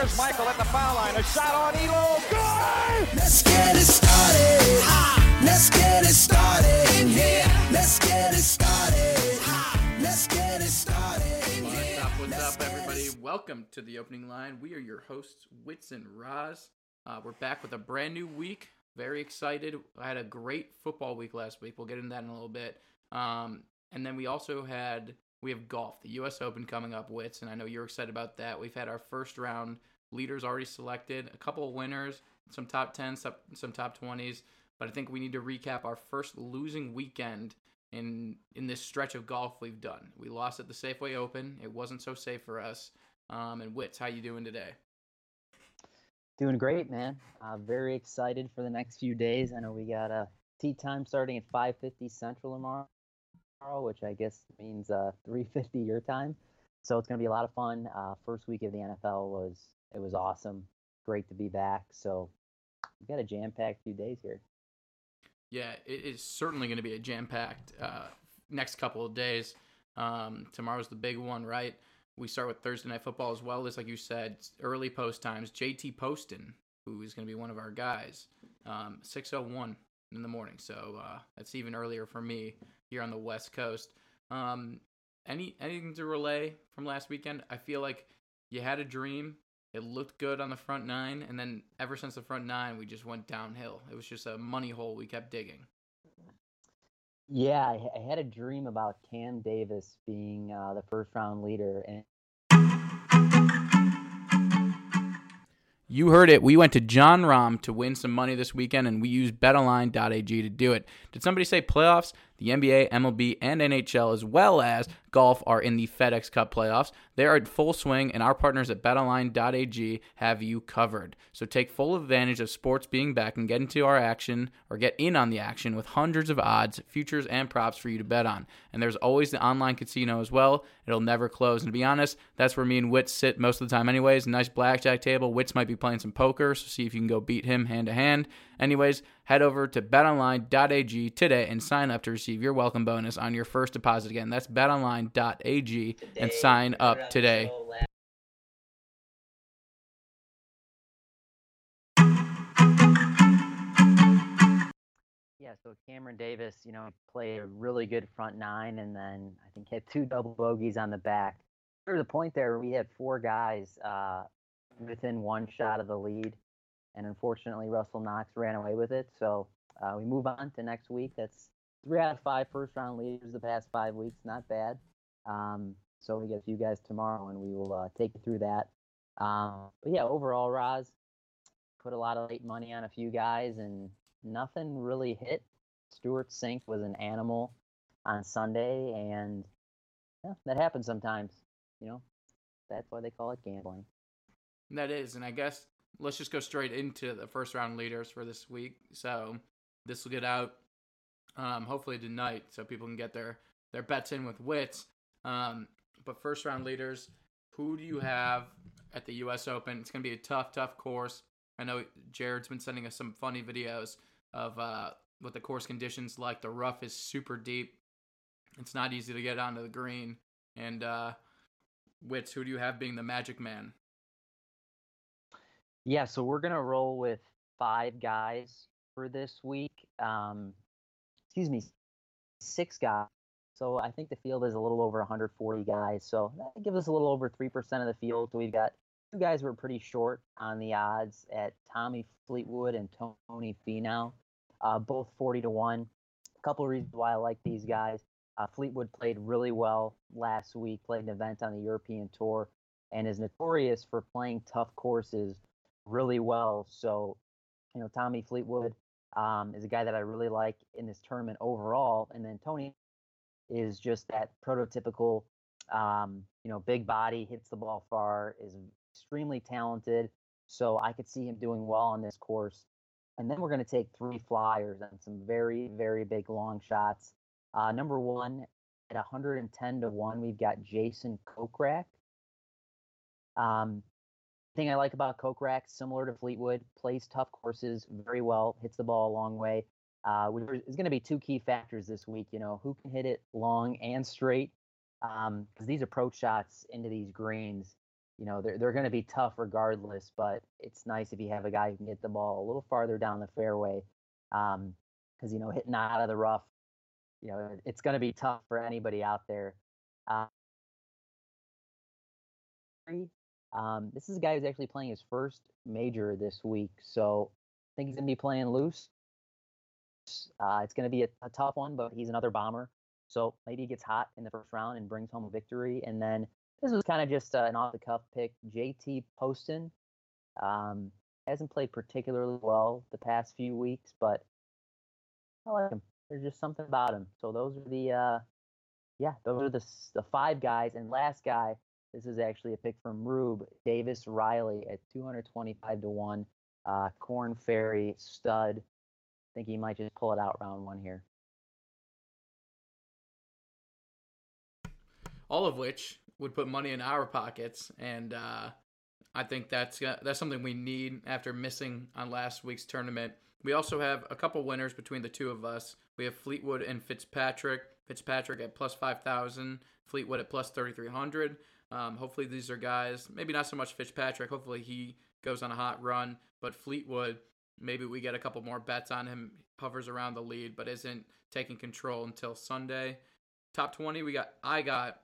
Here's Michael at the foul line. A shot on Ehlo. Good! Let's get it started. Ha! Let's get it started in here. Let's get it started. Ha! Let's get it started in What's up, what's Let's up, get it everybody? Welcome to the opening line. We are your hosts, Wits and Roz. Uh, we're back with a brand new week. Very excited. I had a great football week last week. We'll get into that in a little bit. Um, and then we also had we have golf, the U.S. Open coming up, Wits, and I know you're excited about that. We've had our first round leaders already selected, a couple of winners, some top tens, some, some top twenties. But I think we need to recap our first losing weekend in in this stretch of golf we've done. We lost at the Safeway Open. It wasn't so safe for us. Um, and Wits, how you doing today? Doing great, man. Uh, very excited for the next few days. I know we got a tee time starting at 5:50 Central tomorrow, which I guess means uh, 3:50 your time. So it's gonna be a lot of fun. Uh, first week of the NFL was it was awesome. Great to be back. So we've got a jam-packed few days here. Yeah, it is certainly going to be a jam packed uh, next couple of days. Um, tomorrow's the big one, right? We start with Thursday night football as well as, like you said, early post times. JT Poston, who is going to be one of our guys, um, 6:01 in the morning. So uh, that's even earlier for me here on the West Coast. Um, any anything to relay from last weekend? I feel like you had a dream. It looked good on the front nine, and then ever since the front nine, we just went downhill. It was just a money hole we kept digging. Yeah, I, I had a dream about Cam Davis being uh, the first round leader, and You heard it. We went to Jon Rahm to win some money this weekend, and we used BetOnline.ag to do it. Did somebody say playoffs? The NBA, MLB, and NHL, as well as golf, are in the FedEx Cup playoffs. They are in full swing, and our partners at BetOnline.ag have you covered. So take full advantage of sports being back and get into our action or get in on the action with hundreds of odds, futures, and props for you to bet on. And there's always the online casino as well. It'll never close. And to be honest, that's where me and Wits sit most of the time, anyways. Nice blackjack table. Wits might be playing some poker, so see if you can go beat him hand to hand. Anyways, head over to betonline.ag today and sign up to receive your welcome bonus on your first deposit. Again, that's betonline.ag and sign up today. Yeah, so Cameron Davis, you know, played a really good front nine and then I think had two double bogeys on the back. To the point there, we had four guys uh, within one shot of the lead. And unfortunately, Russell Knox ran away with it. So uh, we move on to next week. That's three out of five first round leaders the past five weeks. Not bad. Um, so we get a few guys tomorrow and we will uh, take you through that. Um, but yeah, overall, Roz, put a lot of late money on a few guys and nothing really hit. Stewart Cink was an animal on Sunday, and yeah, that happens sometimes. You know, that's why they call it gambling. That is, and I guess let's just go straight into the first round leaders for this week. So this will get out um, hopefully tonight, so people can get their their bets in with wits. Um, but first round leaders, who do you have at the U.S. Open? It's going to be a tough, tough course. I know Jared's been sending us some funny videos of uh, what the course conditions like. The rough is super deep. It's not easy to get onto the green. And uh, Wits, who do you have being the magic man? Yeah, so we're gonna roll with five guys for this week. Um, excuse me, six guys. So I think the field is a little over 140 guys. So that gives us a little over three percent of the field. So we've got two guys who are pretty short on the odds at Tommy Fleetwood and Tony Finau, uh, both 40 to one. A couple of reasons why I like these guys. Uh, Fleetwood played really well last week, played an event on the European Tour, and is notorious for playing tough courses really well. So, you know, Tommy Fleetwood um, is a guy that I really like in this tournament overall. And then Tony is just that prototypical, um, you know, big body, hits the ball far, is extremely talented. So I could see him doing well on this course. And then we're going to take three flyers and some very, very big long shots. Uh, number one, at 110 to 1, we've got Jason Kokrak. Um, thing I like about Kokrak, similar to Fleetwood, plays tough courses very well, hits the ball a long way. Uh, is going to be two key factors this week. You know, who can hit it long and straight? Because um, these approach shots into these greens, you know, they're they're going to be tough regardless. But it's nice if you have a guy who can hit the ball a little farther down the fairway. Because um, you know, hitting out of the rough, you know, it's going to be tough for anybody out there. Uh, um, this is a guy who's actually playing his first major this week, so I think he's going to be playing loose. Uh, it's going to be a, a, tough one, but he's another bomber. So maybe he gets hot in the first round and brings home a victory. And then this was kind of just uh, an off the cuff pick. JT Poston um, hasn't played particularly well the past few weeks, but I like him. There's just something about him. So those are the, uh, yeah, those are the, the five guys. And last guy, this is actually a pick from Rube Davis Riley at 225 to one. Uh, Korn Ferry stud. I think he might just pull it out round one here. All of which would put money in our pockets, and uh, I think that's uh, that's something we need after missing on last week's tournament. We also have a couple winners between the two of us. We have Fleetwood and Fitzpatrick. Fitzpatrick at plus five thousand, Fleetwood at plus thirty three hundred. Um, hopefully, these are guys, maybe not so much Fitzpatrick. Hopefully, he goes on a hot run. But Fleetwood, maybe we get a couple more bets on him. Hovers around the lead, but isn't taking control until Sunday. Top 20, we got, I got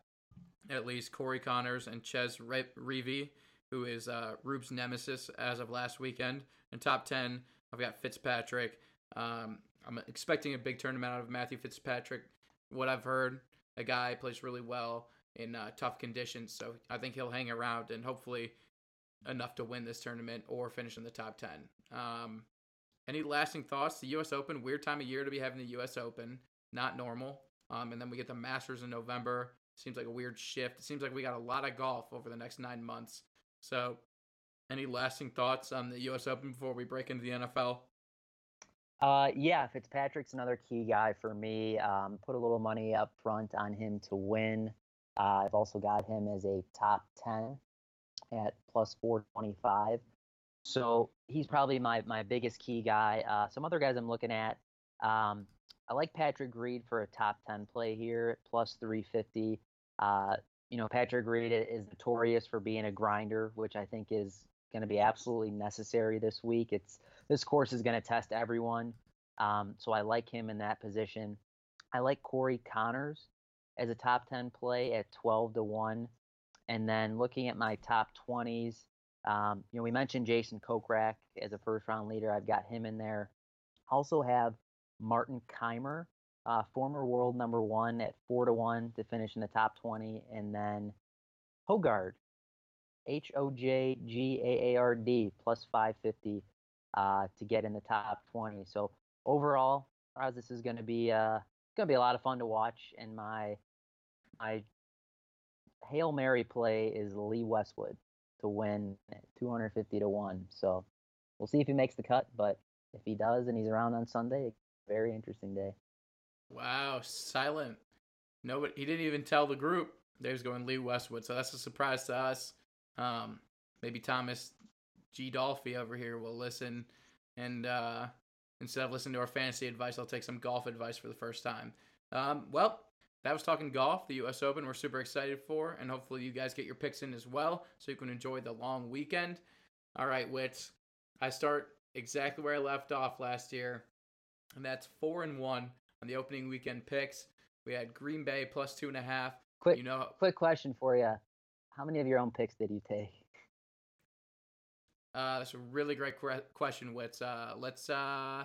at least Corey Conners and Chez Reavie, who is uh, Rube's nemesis as of last weekend. And top 10, I've got Fitzpatrick. Um, I'm expecting a big tournament out of Matthew Fitzpatrick. What I've heard, a guy plays really well in uh, tough conditions. So I think he'll hang around and hopefully enough to win this tournament or finish in the top 10. Um, any lasting thoughts? The U.S. Open, weird time of year to be having the U.S. Open, not normal. Um, and then we get the Masters in November. Seems like a weird shift. It seems like we got a lot of golf over the next nine months. So, any lasting thoughts on the U.S. Open before we break into the NFL? Uh, yeah, Fitzpatrick's another key guy for me. Um, put a little money up front on him to win. Uh, I've also got him as a top 10 at plus 425. So he's probably my, my biggest key guy. Uh, some other guys I'm looking at. Um, I like Patrick Reed for a top 10 play here, plus 350. Uh, you know, Patrick Reed is notorious for being a grinder, which I think is going to be absolutely necessary this week. It's this course is going to test everyone, um, so I like him in that position. I like Corey Conners as a top 10 play at 12 to 1. And then looking at my top 20s, um, you know, we mentioned Jason Kokrak as a first round leader. I've got him in there. Also have Martin Kaymer, uh, former world number one at 4 to 1 to finish in the top 20. And then Hojgaard, H O J G A A R D, plus 550 uh, to get in the top 20. So overall, this is going to be uh, going to be a lot of fun to watch. And my my Hail Mary play is Lee Westwood to win 250 to 1. So we'll see if he makes the cut, but if he does and he's around on Sunday, very interesting day. Wow, silent. Nobody he didn't even tell the group they was going Lee Westwood, so that's a surprise to us. Um, maybe Thomas G. Dolphy over here will listen and uh, instead of listening to our fantasy advice, I'll take some golf advice for the first time. Um, well, that was talking golf, the U.S. Open. We're super excited for, and hopefully you guys get your picks in as well, so you can enjoy the long weekend. All right, Wits. I start exactly where I left off last year, and that's four and one on the opening weekend picks. We had Green Bay plus two and a half. Quick, you know, quick question for you: How many of your own picks did you take? Uh, that's a really great question, Wits. Uh, let's. Uh,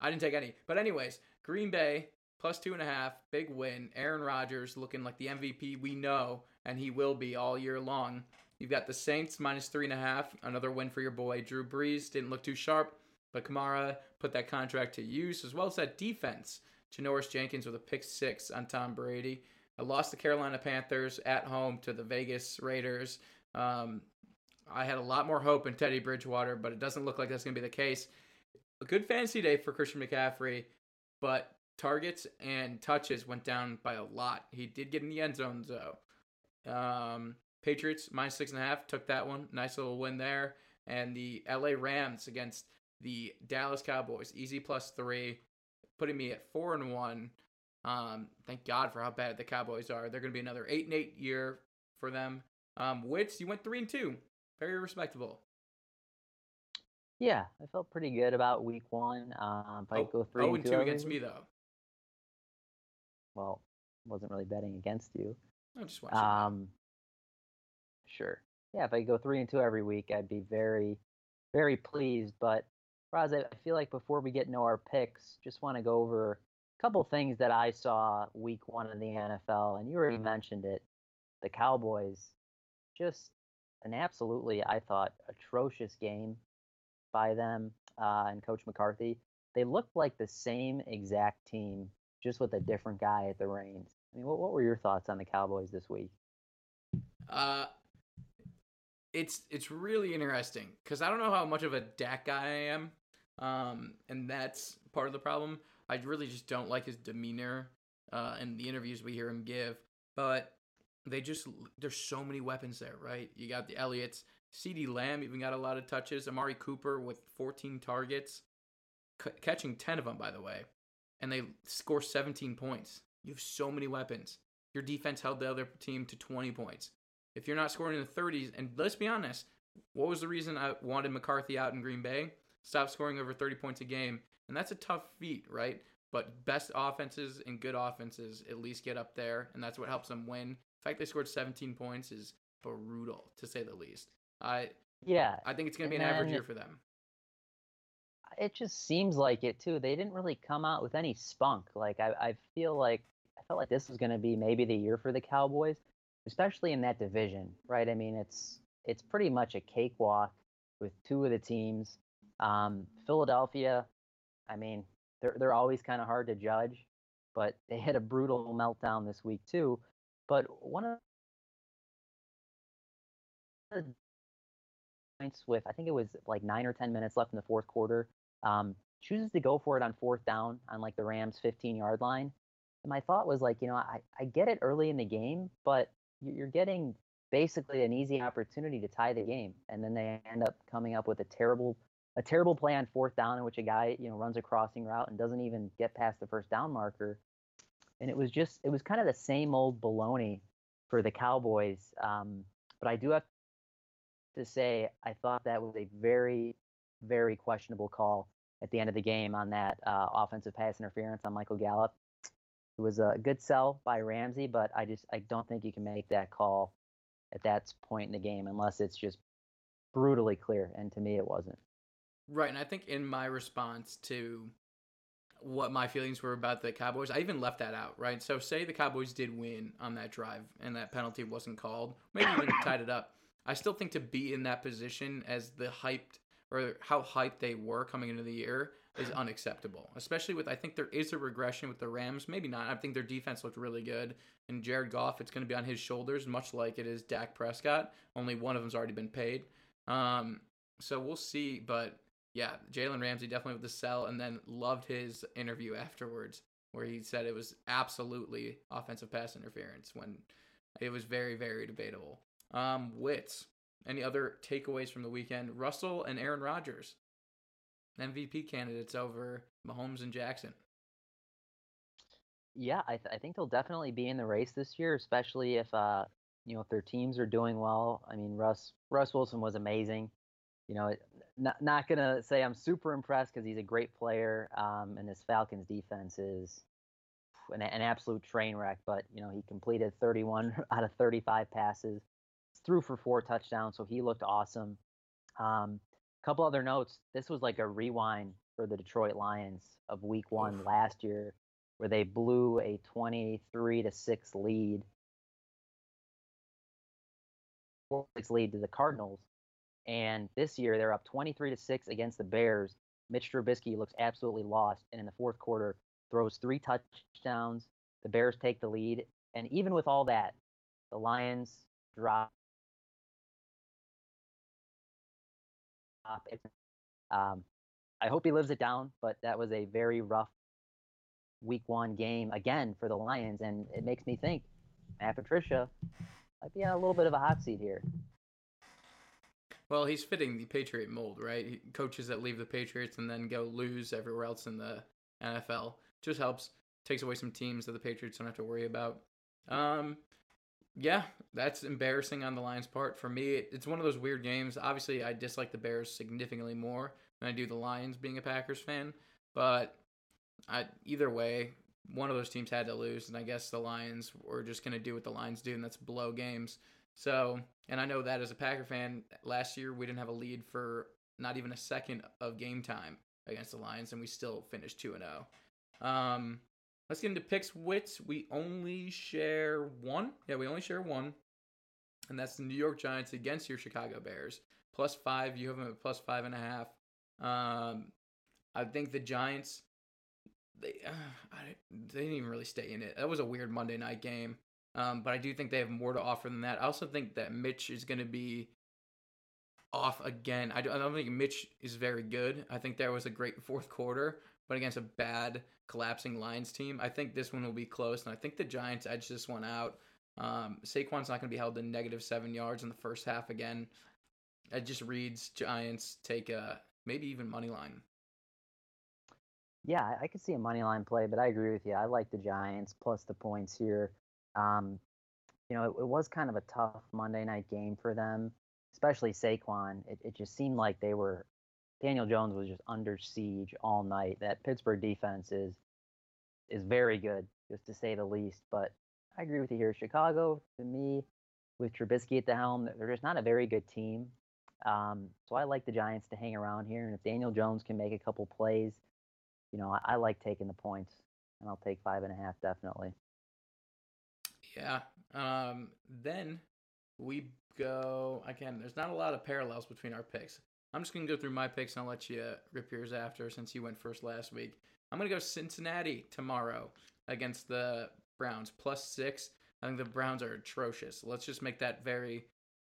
I didn't take any, but anyways, Green Bay plus two and a half, big win. Aaron Rodgers looking like the MVP we know, and he will be all year long. You've got the Saints minus three and a half, another win for your boy Drew Brees. Didn't look too sharp, but Kamara put that contract to use as well as that defense. Janoris Jenkins with a pick six on Tom Brady. I lost the Carolina Panthers at home to the Vegas Raiders. Um, I had a lot more hope in Teddy Bridgewater, but it doesn't look like that's going to be the case. A good fantasy day for Christian McCaffrey, but targets and touches went down by a lot. He did get in the end zone though. Um, Patriots minus six and a half took that one. Nice little win there. And the LA Rams against the Dallas Cowboys, easy plus three, putting me at four and one. Um, thank God for how bad the Cowboys are. They're going to be another eight and eight year for them. Um, Wits, you went three and two, very respectable. Yeah, I felt pretty good about week one. Um, if I Oh, go three oh and and two against me though. Well, wasn't really betting against you. I just you. Um, sure. Yeah, if I go three and two every week, I'd be very, very pleased. But Raz, I feel like before we get into our picks, just want to go over a couple things that I saw week one in the NFL, and you already mentioned it. The Cowboys, just an absolutely, I thought, atrocious game by them uh, and Coach McCarthy. They looked like the same exact team, just with a different guy at the reins. I mean, what, what were your thoughts on the Cowboys this week? Uh, it's it's really interesting because I don't know how much of a Dak guy I am, um, and that's part of the problem. I really just don't like his demeanor uh, and the interviews we hear him give. But they just there's so many weapons there, right? You got the Elliott's, CeeDee Lamb even got a lot of touches. Amari Cooper with 14 targets, c- catching 10 of them, by the way, and they score 17 points. You have so many weapons. Your defense held the other team to 20 points. If you're not scoring in the 30s, and let's be honest, what was the reason I wanted McCarthy out in Green Bay? Stop scoring over 30 points a game. And that's a tough feat, right? But best offenses and good offenses at least get up there, and that's what helps them win. The fact they scored 17 points is brutal, to say the least. I Yeah, I think it's going to be an average year for them. It just seems like it too. They didn't really come out with any spunk. Like I, I feel like I felt like this was going to be maybe the year for the Cowboys, especially in that division, right? I mean, it's it's pretty much a cakewalk with two of the teams. Um, Philadelphia, I mean, they're they're always kind of hard to judge, but they had a brutal meltdown this week too. But one of the points with I think it was like nine or ten minutes left in the fourth quarter. Um, chooses to go for it on fourth down on like the Rams 15 yard line. And my thought was like, you know, I, I get it early in the game, but you- you're getting basically an easy opportunity to tie the game. And then they end up coming up with a terrible a terrible play on fourth down in which a guy, you know, runs a crossing route and doesn't even get past the first down marker. And it was just it was kind of the same old baloney for the Cowboys. Um, but I do have to say I thought that was a very, very questionable call at the end of the game on that uh, offensive pass interference on Michael Gallup. It was a good sell by Ramsey, but I just I don't think you can make that call at that point in the game unless it's just brutally clear. And to me, it wasn't. Right, and I think in my response to what my feelings were about the Cowboys, I even left that out, right? So say the Cowboys did win on that drive and that penalty wasn't called, maybe even tied it up. I still think to be in that position as the hyped or how hyped they were coming into the year is unacceptable. Especially with I think there is a regression with the Rams. Maybe not. I think their defense looked really good. And Jared Goff, it's going to be on his shoulders, much like it is Dak Prescott. Only one of them's already been paid. Um, so we'll see. But yeah, Jalen Ramsey definitely with the sell, and then loved his interview afterwards, where he said it was absolutely offensive pass interference when it was very, very debatable. Um, Wits, any other takeaways from the weekend? Russell and Aaron Rodgers, MVP candidates over Mahomes and Jackson. Yeah, I, th- I think they'll definitely be in the race this year, especially if uh you know if their teams are doing well. I mean, Russ Russ Wilson was amazing. You know, not not gonna say I'm super impressed because he's a great player, um, and this Falcons defense is an, an absolute train wreck. But you know, he completed 31 out of 35 passes, threw for four touchdowns, so he looked awesome. Um, couple other notes. This was like a rewind for the Detroit Lions of Week One last year, where they blew a 23 to six lead, six lead to the Cardinals, and this year they're up 23 to six against the Bears. Mitch Trubisky looks absolutely lost, and in the fourth quarter throws three touchdowns. The Bears take the lead, and even with all that, the Lions drop. Um, I hope he lives it down, but that was a very rough week one game again for the Lions, and it makes me think Matt Patricia might be on a little bit of a hot seat here. Well, he's fitting the Patriot mold, right? Coaches that leave the Patriots and then go lose everywhere else in the NFL just helps takes away some teams that the Patriots don't have to worry about. Um, yeah, that's embarrassing on the Lions' part. For me, it's one of those weird games. Obviously, I dislike the Bears significantly more than I do the Lions, being a Packers fan. But I, either way, one of those teams had to lose, and I guess the Lions were just going to do what the Lions do, and that's blow games. So, and I know that as a Packer fan, last year we didn't have a lead for not even a second of game time against the Lions, and we still finished 2 0. Um, let's get into picks wits. We only share one. Yeah, we only share one, and that's the New York Giants against your Chicago Bears. Plus five. You have them at plus five and a half. Um, I think the Giants. They, uh, I, they didn't even really stay in it. That was a weird Monday night game. Um, but I do think they have more to offer than that. I also think that Mitch is going to be off again. I don't, I don't think Mitch is very good. I think there was a great fourth quarter, but against a bad collapsing Lions team, I think this one will be close. And I think the Giants edge this one out. Um, Saquon's not going to be held to negative seven yards in the first half again. It just reads Giants take a maybe even money line. Yeah, I- could see a money line play, but I agree with you. I like the Giants plus the points here. Um, you know, it, it was kind of a tough Monday night game for them, especially Saquon. It, it just seemed like they were Daniel Jones was just under siege all night. That Pittsburgh defense is is very good, just to say the least. But I agree with you here. Chicago, to me, with Trubisky at the helm, they're just not a very good team. Um, so I like the Giants to hang around here, and if Daniel Jones can make a couple plays, you know, I, I like taking the points, and I'll take five and a half definitely. Yeah. Um, then we go again. There's not a lot of parallels between our picks. I'm just gonna go through my picks and I'll let you rip yours after since you went first last week. I'm gonna go Cincinnati tomorrow against the Browns plus six. I think the Browns are atrocious. Let's just make that very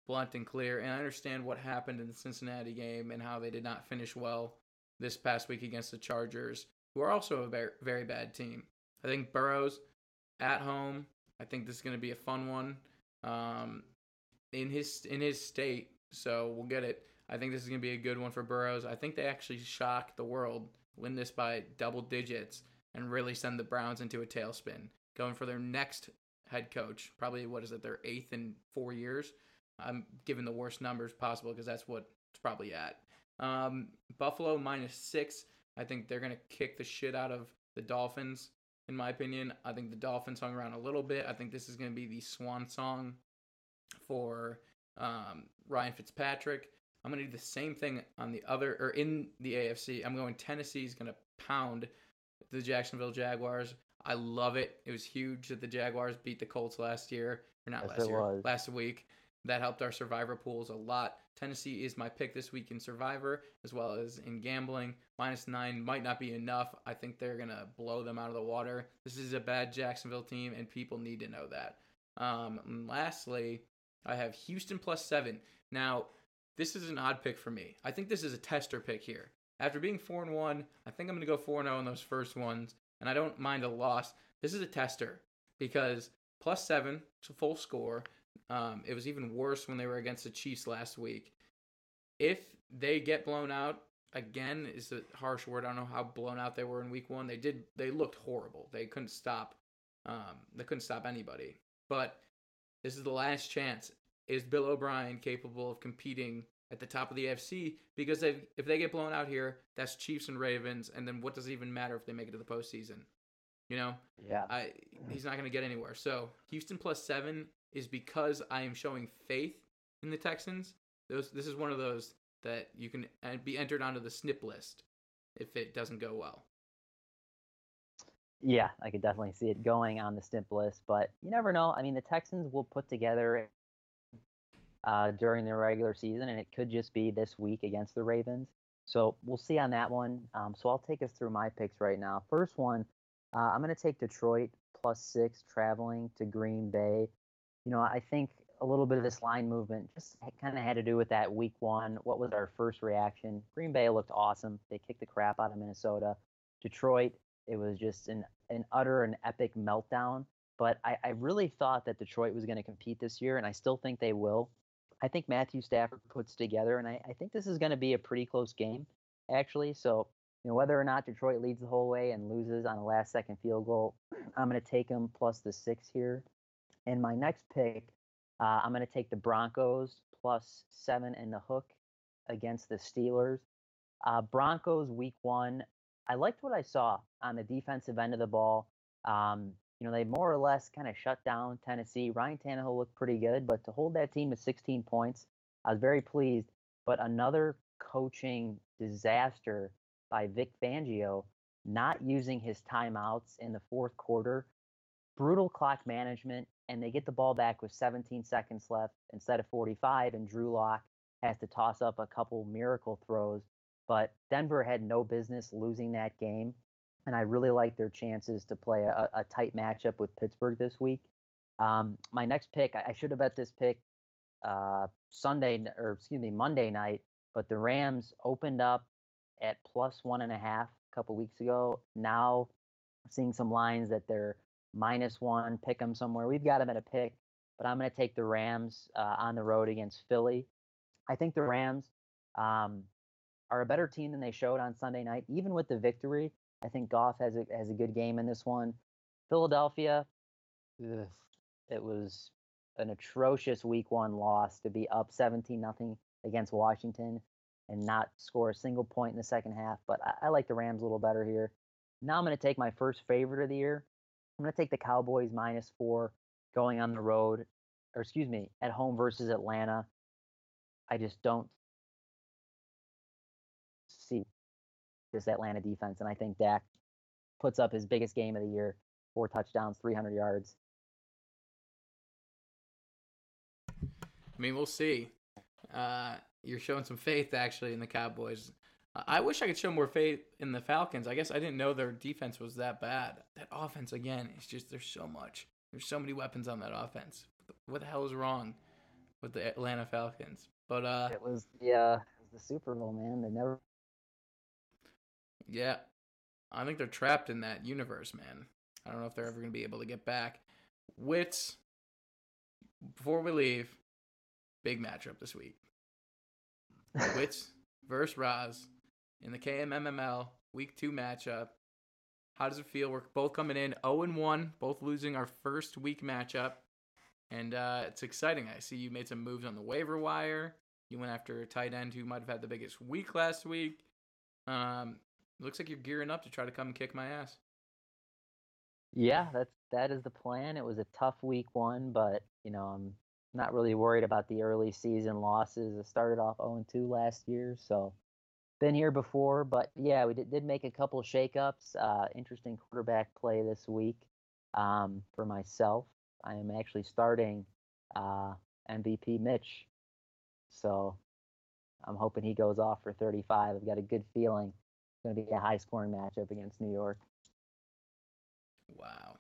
blunt and clear. And I understand what happened in the Cincinnati game and how they did not finish well this past week against the Chargers, who are also a very, very bad team. I think Burrow's at home. I think this is going to be a fun one. Um, in his in his state, so we'll get it. I think this is going to be a good one for Burrows. I think they actually shock the world, win this by double digits, and really send the Browns into a tailspin. Going for their next head coach, probably what is it, their eighth in four years. I'm giving the worst numbers possible because that's what it's probably at. Um, Buffalo minus six. I think they're gonna kick the shit out of the Dolphins. In my opinion, I think the Dolphins hung around a little bit. I think this is gonna be the swan song for um, Ryan Fitzpatrick. I'm gonna do the same thing on the other or in the AFC. I'm going Tennessee's gonna pound the Jacksonville Jaguars. I love it. It was huge that the Jaguars beat the Colts last year, or not Yes, last year, was. last week. That helped our survivor pools a lot. Tennessee is my pick this week in survivor as well as in gambling. Minus nine might not be enough. I think they're gonna blow them out of the water. This is a bad Jacksonville team, and people need to know that. Um, lastly, I have Houston plus seven. Now, this is an odd pick for me. I think this is a tester pick here. After being four and one, I think I'm gonna go four and zero in those first ones, and I don't mind a loss. This is a tester because plus seven, it's a full score. Um, it was even worse when they were against the Chiefs last week. If they get blown out again, is a harsh word. I don't know how blown out they were in Week One. They did. They looked horrible. They couldn't stop. Um, they couldn't stop anybody. But this is the last chance. Is Bill O'Brien capable of competing at the top of the AFC? Because they, if they get blown out here, that's Chiefs and Ravens, and then what does it even matter if they make it to the postseason? You know, Yeah. I he's not going to get anywhere. So Houston plus seven is because I am showing faith in the Texans. Those this is one of those that you can be entered onto the snip list. if it doesn't go well. Yeah, I could definitely see it going on the stimp list, but you never know. I mean, the Texans will put together uh, during the regular season, and it could just be this week against the Ravens. So we'll see on that one. Um, so I'll take us through my picks right now. First one, uh, I'm going to take Detroit plus six traveling to Green Bay. You know, I think a little bit of this line movement just kind of had to do with that week one. What was our first reaction? Green Bay looked awesome. They kicked the crap out of Minnesota. Detroit, it was just an, an utter and epic meltdown. But I, I really thought that Detroit was going to compete this year, and I still think they will. I think Matthew Stafford puts together, and I, I think this is going to be a pretty close game, actually. So, you know, whether or not Detroit leads the whole way and loses on a last second field goal, I'm going to take them plus the six here. And my next pick, uh, I'm going to take the Broncos plus seven and the hook against the Steelers. Uh, Broncos week one, I liked what I saw on the defensive end of the ball. Um, you know, they more or less kind of shut down Tennessee. Ryan Tannehill looked pretty good, but to hold that team to 16 points, I was very pleased. But another coaching disaster by Vic Fangio, not using his timeouts in the fourth quarter, brutal clock management, and they get the ball back with 17 seconds left instead of 45, and Drew Lock has to toss up a couple miracle throws. But Denver had no business losing that game and I really like their chances to play a, a tight matchup with Pittsburgh this week. Um, my next pick, I, I, should have bet this pick uh, Sunday or excuse me Monday night, but the Rams opened up at plus one and a half a couple weeks ago. Now, seeing some lines that they're minus one, pick them somewhere. We've got them at a pick, but I'm going to take the Rams uh, on the road against Philly. I think the Rams um, are a better team than they showed on Sunday night, even with the victory. I think Goff has a has a good game in this one. Philadelphia, ugh, it was an atrocious week one loss to be up 17 nothing against Washington and not score a single point in the second half. But I, I like the Rams a little better here. Now I'm going to take my first favorite of the year. I'm going to take the Cowboys minus four going on the road, or excuse me, at home versus Atlanta. I just don't this Atlanta defense. And I think Dak puts up his biggest game of the year four touchdowns, 300 yards. I mean, we'll see. Uh, you're showing some faith actually in the Cowboys. I wish I could show more faith in the Falcons. I guess I didn't know their defense was that bad. That offense again, it's just there's so much. There's so many weapons on that offense. What the hell is wrong with the Atlanta Falcons? But uh, it was yeah, it was the Super Bowl, man. They never yeah. I think they're trapped in that universe, man. I don't know if they're ever going to be able to get back. Wits, before we leave, big matchup this week. Wits versus Raz in the KMMML week two matchup. How does it feel? We're both coming in 0 and 1, both losing our first week matchup. And uh, it's exciting. I see you made some moves on the waiver wire. You went after a tight end who might have had the biggest week last week. Um, looks like you're gearing up to try to come and kick my ass. Yeah, that's that is the plan. It was a tough week one, but you know I'm not really worried about the early season losses. I started off 0 2 last year, so been here before. But yeah, we did, did make a couple shakeups. Uh, interesting quarterback play this week um, for myself. I am actually starting uh, MVP Mitch, so I'm hoping he goes off for 35. I've got a good feeling going to be a high scoring matchup against New York. Wow.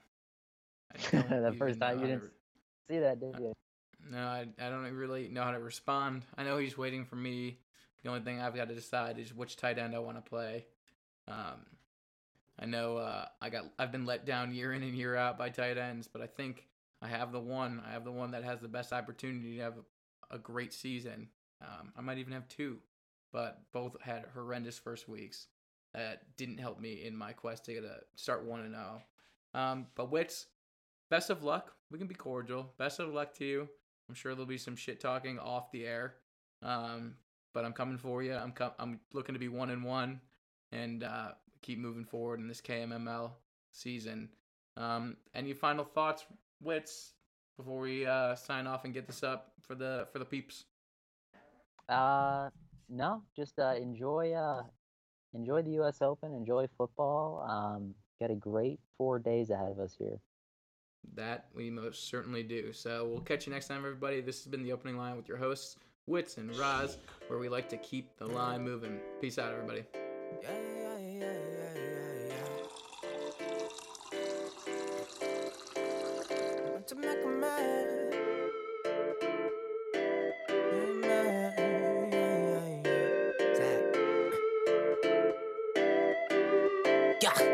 the first time you didn't re- see that, did you? No, I, I don't really know how to respond. I know he's waiting for me. The only thing I've got to decide is which tight end I want to play. Um, I know uh, I got I've been let down year in and year out by tight ends, but I think I have the one. I have the one that has the best opportunity to have a, a great season. Um, I might even have two, but both had horrendous first weeks that didn't help me in my quest to get a start one and zero. Oh. Um, but Wits, best of luck. We can be cordial. Best of luck to you. I'm sure there'll be some shit talking off the air. Um, but I'm coming for you. I'm com- I'm looking to be one and one, and uh, keep moving forward in this KMML season. Um, any final thoughts, Wits, before we uh, sign off and get this up for the for the peeps? Uh, no, just uh, enjoy uh, enjoy the U.S. Open, enjoy football. Um, got a great four days ahead of us here. That we most certainly do. So we'll catch you next time, everybody. This has been the opening line with your hosts, Wits and Roz, where we like to keep the line moving. Peace out, everybody. Yeah.